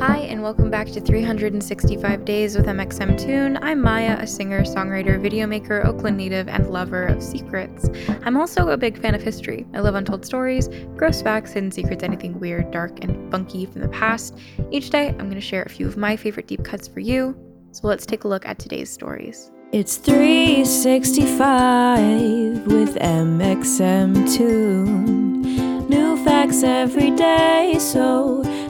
Hi, and welcome back to 365 Days with mxmtoon. I'm Maya, a singer, songwriter, videomaker, Oakland native, and lover of secrets. I'm also a big fan of history. I love untold stories, gross facts, hidden secrets, anything weird, dark, and funky from the past. Each day, I'm going to share a few of my favorite deep cuts for you. So let's take a look at today's stories. It's 365 with mxmtoon. New facts every day, so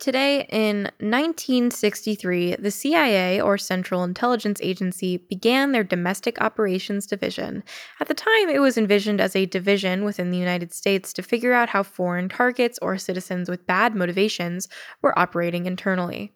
Today, in 1963, the CIA, or Central Intelligence Agency, began their Domestic Operations Division. At the time, it was envisioned as a division within the United States to figure out how foreign targets or citizens with bad motivations were operating internally.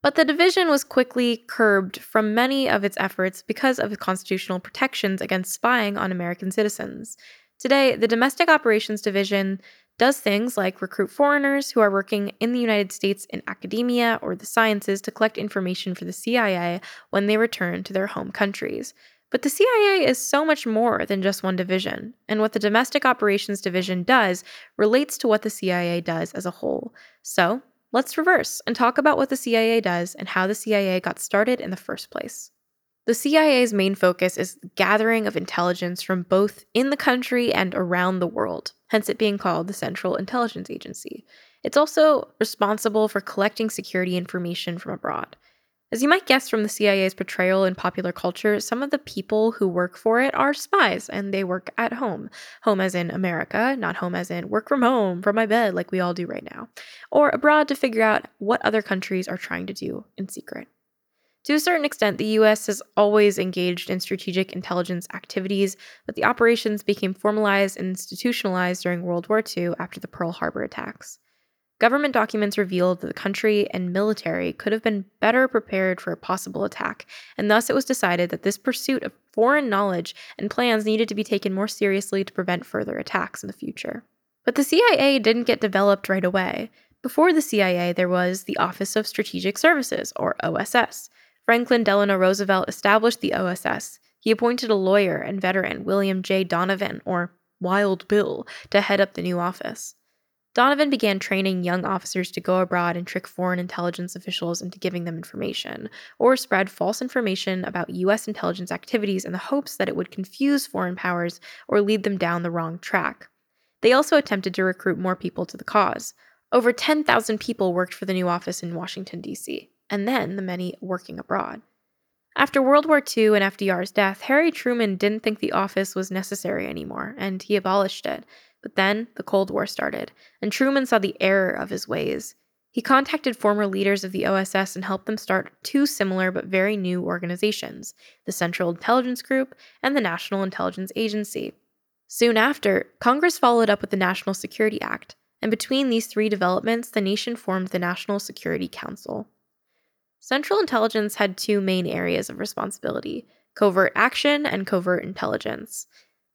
But the division was quickly curbed from many of its efforts because of constitutional protections against spying on American citizens. Today, the Domestic Operations Division does things like recruit foreigners who are working in the United States in academia or the sciences to collect information for the CIA when they return to their home countries. But the CIA is so much more than just one division, and what the Domestic Operations Division does relates to what the CIA does as a whole. So, let's reverse and talk about what the CIA does and how the CIA got started in the first place. The CIA's main focus is gathering of intelligence from both in the country and around the world, hence it being called the Central Intelligence Agency. It's also responsible for collecting security information from abroad. As you might guess from the CIA's portrayal in popular culture, some of the people who work for it are spies and they work at home. Home as in America, not home as in work from home, from my bed, like we all do right now. Or abroad to figure out what other countries are trying to do in secret. To a certain extent, the US has always engaged in strategic intelligence activities, but the operations became formalized and institutionalized during World War II after the Pearl Harbor attacks. Government documents revealed that the country and military could have been better prepared for a possible attack, and thus it was decided that this pursuit of foreign knowledge and plans needed to be taken more seriously to prevent further attacks in the future. But the CIA didn't get developed right away. Before the CIA, there was the Office of Strategic Services, or OSS. Franklin Delano Roosevelt established the OSS. He appointed a lawyer and veteran, William J. Donovan, or Wild Bill, to head up the new office. Donovan began training young officers to go abroad and trick foreign intelligence officials into giving them information, or spread false information about U.S. intelligence activities in the hopes that it would confuse foreign powers or lead them down the wrong track. They also attempted to recruit more people to the cause. Over 10,000 people worked for the new office in Washington, D.C and then the many working abroad. After World War II and FDR's death, Harry Truman didn't think the office was necessary anymore, and he abolished it. But then the Cold War started, and Truman saw the error of his ways. He contacted former leaders of the OSS and helped them start two similar but very new organizations the Central Intelligence Group and the National Intelligence Agency. Soon after, Congress followed up with the National Security Act, and between these three developments, the nation formed the National Security Council. Central intelligence had two main areas of responsibility covert action and covert intelligence.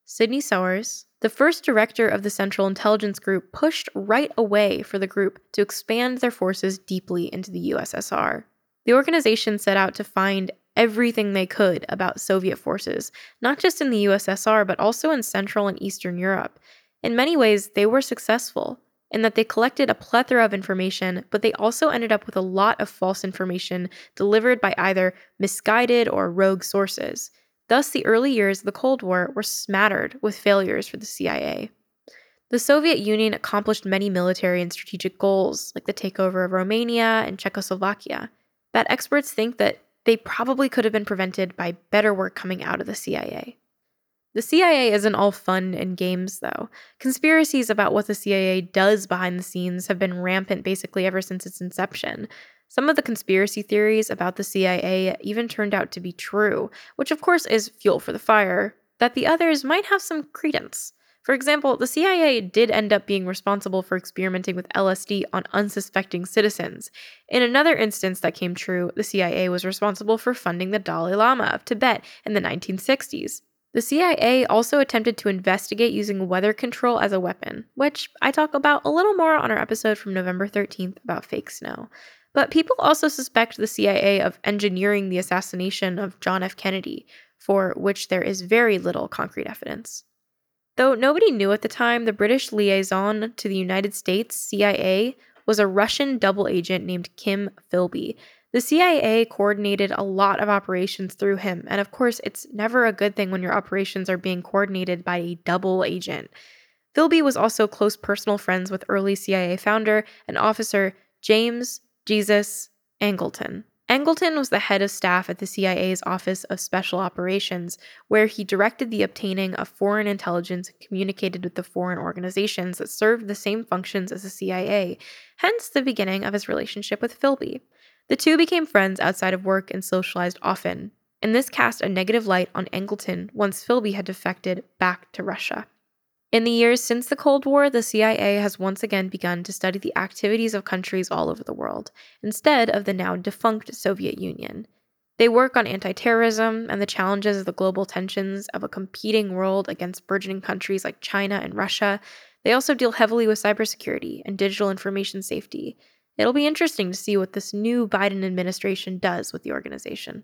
Sidney Souers, the first director of the Central Intelligence Group, pushed right away for the group to expand their forces deeply into the USSR. The organization set out to find everything they could about Soviet forces, not just in the USSR, but also in Central and Eastern Europe. In many ways, they were successful in that they collected a plethora of information, but they also ended up with a lot of false information delivered by either misguided or rogue sources. Thus, the early years of the Cold War were smattered with failures for the CIA. The Soviet Union accomplished many military and strategic goals, like the takeover of Romania and Czechoslovakia, but experts think that they probably could have been prevented by better work coming out of the CIA. The CIA isn't all fun and games, though. Conspiracies about what the CIA does behind the scenes have been rampant basically ever since its inception. Some of the conspiracy theories about the CIA even turned out to be true, which of course is fuel for the fire, that the others might have some credence. For example, the CIA did end up being responsible for experimenting with LSD on unsuspecting citizens. In another instance that came true, the CIA was responsible for funding the Dalai Lama of Tibet in the 1960s. The CIA also attempted to investigate using weather control as a weapon, which I talk about a little more on our episode from November 13th about fake snow. But people also suspect the CIA of engineering the assassination of John F. Kennedy, for which there is very little concrete evidence. Though nobody knew at the time, the British liaison to the United States, CIA, was a Russian double agent named Kim Philby, the CIA coordinated a lot of operations through him, and of course, it's never a good thing when your operations are being coordinated by a double agent. Philby was also close personal friends with early CIA founder and officer James Jesus Angleton. Angleton was the head of staff at the CIA's Office of Special Operations, where he directed the obtaining of foreign intelligence and communicated with the foreign organizations that served the same functions as the CIA, hence the beginning of his relationship with Philby. The two became friends outside of work and socialized often, and this cast a negative light on Angleton once Philby had defected back to Russia. In the years since the Cold War, the CIA has once again begun to study the activities of countries all over the world, instead of the now defunct Soviet Union. They work on anti terrorism and the challenges of the global tensions of a competing world against burgeoning countries like China and Russia. They also deal heavily with cybersecurity and digital information safety, It'll be interesting to see what this new Biden administration does with the organization.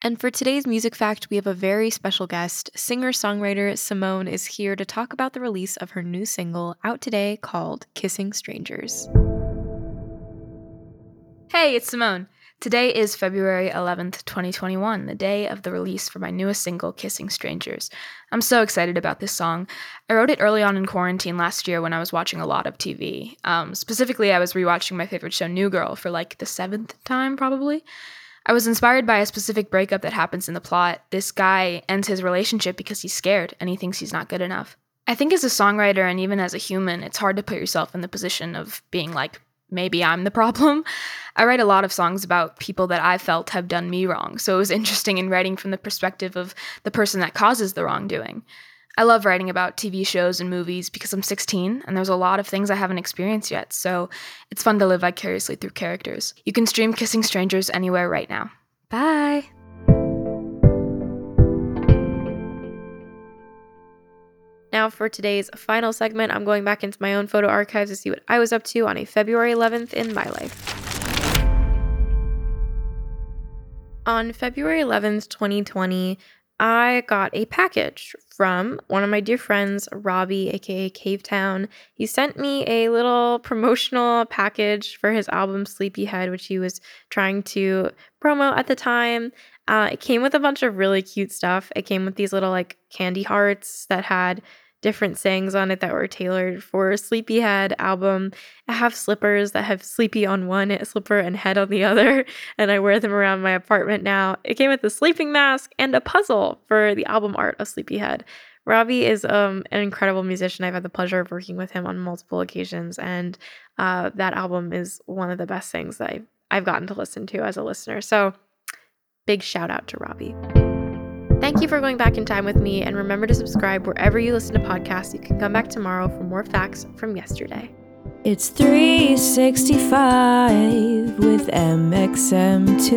And for today's music fact, we have a very special guest. Singer songwriter Simone is here to talk about the release of her new single out today called Kissing Strangers. Hey, it's Simone. Today is February 11th, 2021, the day of the release for my newest single, Kissing Strangers. I'm so excited about this song. I wrote it early on in quarantine last year when I was watching a lot of TV. Um, specifically, I was rewatching my favorite show, New Girl, for like the seventh time, probably. I was inspired by a specific breakup that happens in the plot. This guy ends his relationship because he's scared and he thinks he's not good enough. I think as a songwriter and even as a human, it's hard to put yourself in the position of being like, maybe I'm the problem. I write a lot of songs about people that I felt have done me wrong, so it was interesting in writing from the perspective of the person that causes the wrongdoing. I love writing about TV shows and movies because I'm 16 and there's a lot of things I haven't experienced yet, so it's fun to live vicariously through characters. You can stream Kissing Strangers anywhere right now. Bye! Now, for today's final segment, I'm going back into my own photo archives to see what I was up to on a February 11th in my life. On February 11th, 2020, I got a package from one of my dear friends, Robbie, aka Cavetown. He sent me a little promotional package for his album Sleepyhead, which he was trying to promo at the time. Uh, it came with a bunch of really cute stuff. It came with these little like candy hearts that had different sayings on it that were tailored for Sleepyhead album. I have slippers that have sleepy on one slipper and head on the other, and I wear them around my apartment now. It came with a sleeping mask and a puzzle for the album art of Sleepyhead. Robbie is um, an incredible musician. I've had the pleasure of working with him on multiple occasions, and uh, that album is one of the best things that I've, I've gotten to listen to as a listener. So, big shout out to Robbie. Thank you for going back in time with me, and remember to subscribe wherever you listen to podcasts. You can come back tomorrow for more facts from yesterday. It's 365 with mxmtoon.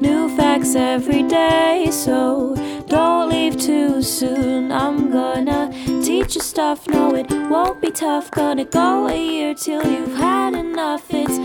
New facts every day, so don't leave too soon. I'm gonna teach you stuff, no, it won't be tough. Gonna go a year till you've had enough. It's